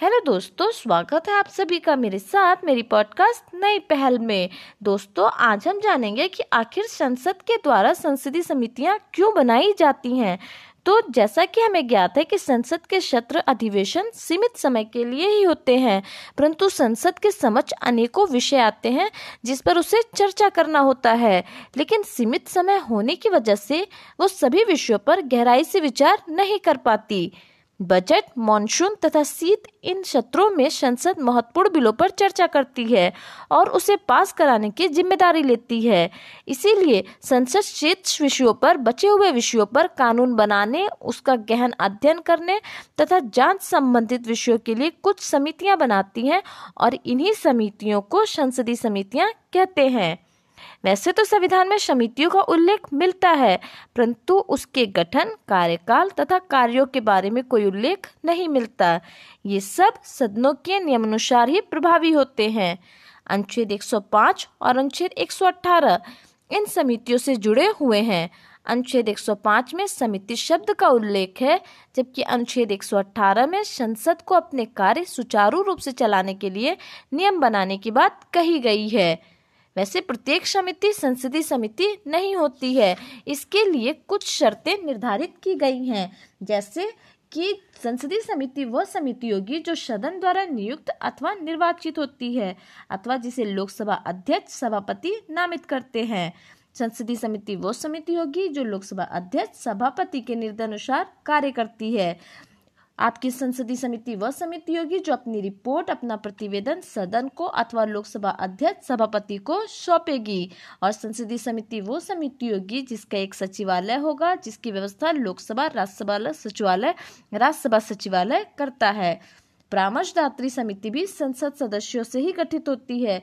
Hello दोस्तों, स्वागत है आप सभी का मेरे साथ मेरी पॉडकास्ट नई पहल में। दोस्तों, आज हम जानेंगे कि आखिर संसद के द्वारा संसदीय समितियाँ क्यों बनाई जाती हैं। तो जैसा कि हमें ज्ञात है कि संसद के सत्र अधिवेशन सीमित समय के लिए ही होते हैं, परंतु संसद के समक्ष अनेकों विषय आते हैं जिस पर उसे चर्चा करना होता है। लेकिन सीमित समय होने की वजह से वो सभी विषयों पर गहराई से विचार नहीं कर पाती। बजट, मानसून तथा शीत इन सत्रों में संसद महत्वपूर्ण बिलों पर चर्चा करती है और उसे पास कराने की ज़िम्मेदारी लेती है। इसीलिए संसद शेष विषयों पर, बचे हुए विषयों पर कानून बनाने, उसका गहन अध्ययन करने तथा जाँच संबंधित विषयों के लिए कुछ समितियाँ बनाती हैं और इन्हीं समितियों को संसदीय समितियाँ कहते हैं। वैसे तो संविधान में समितियों का उल्लेख मिलता है, परंतु उसके गठन, कार्यकाल तथा कार्यों के बारे में कोई उल्लेख नहीं मिलता। ये सब सदनों के नियमानुसार ही प्रभावी होते हैं। अनुच्छेद 105 और अनुच्छेद 118 इन समितियों से जुड़े हुए हैं। अनुच्छेद 105 में समिति शब्द का उल्लेख है, जबकि अनुच्छेद 118 में संसद को अपने कार्य सुचारू रूप से चलाने के लिए नियम बनाने की बात कही गई है। वैसे प्रत्येक समिति संसदीय समिति नहीं होती है। इसके लिए कुछ शर्तें निर्धारित की गई हैं, जैसे कि संसदीय समिति वह समिति होगी जो सदन द्वारा नियुक्त अथवा निर्वाचित होती है, अथवा जिसे लोकसभा अध्यक्ष सभापति नामित करते हैं। संसदीय समिति वो समिति होगी जो लोकसभा अध्यक्ष सभापति के निर्देशानुसार कार्य करती है। आपकी संसदीय समिति वह समिति होगी जो अपनी रिपोर्ट, अपना प्रतिवेदन सदन को अथवा लोकसभा अध्यक्ष, सभापति को सौंपेगी। और संसदीय समिति वो समिति होगी जिसका एक सचिवालय होगा, जिसकी व्यवस्था लोकसभा, राज्यसभा सचिवालय राज्यसभा सचिवालय करता है। परामर्शदात्री समिति भी संसद सदस्यों से ही गठित होती है,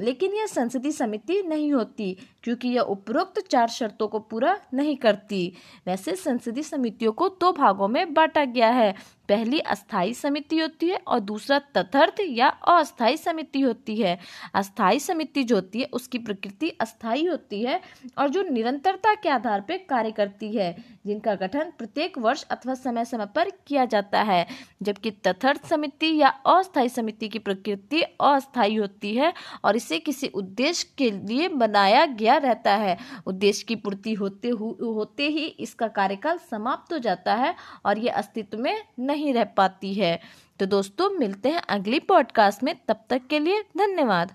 लेकिन यह संसदीय समिति नहीं होती। क्योंकि यह उपरोक्त चार शर्तों को पूरा नहीं करती। वैसे संसदीय समितियों को दो भागों में बांटा गया है। पहली अस्थाई समिति होती है और दूसरा तथर्थ या अस्थाई समिति होती है। अस्थाई समिति जो होती है, उसकी प्रकृति अस्थाई होती है और जो निरंतरता के आधार पर कार्य करती है, जिनका गठन प्रत्येक वर्ष अथवा समय समय पर किया जाता है। जबकि तथर्थ समिति या अस्थाई समिति की प्रकृति अस्थाई होती है और इसे किसी उद्देश्य के लिए बनाया गया रहता है। उद्देश्य की पूर्ति होते होते ही इसका कार्यकाल समाप्त हो जाता है और ये अस्तित्व में नहीं रह पाती है। तो दोस्तों, मिलते हैं अगली पॉडकास्ट में। तब तक के लिए धन्यवाद।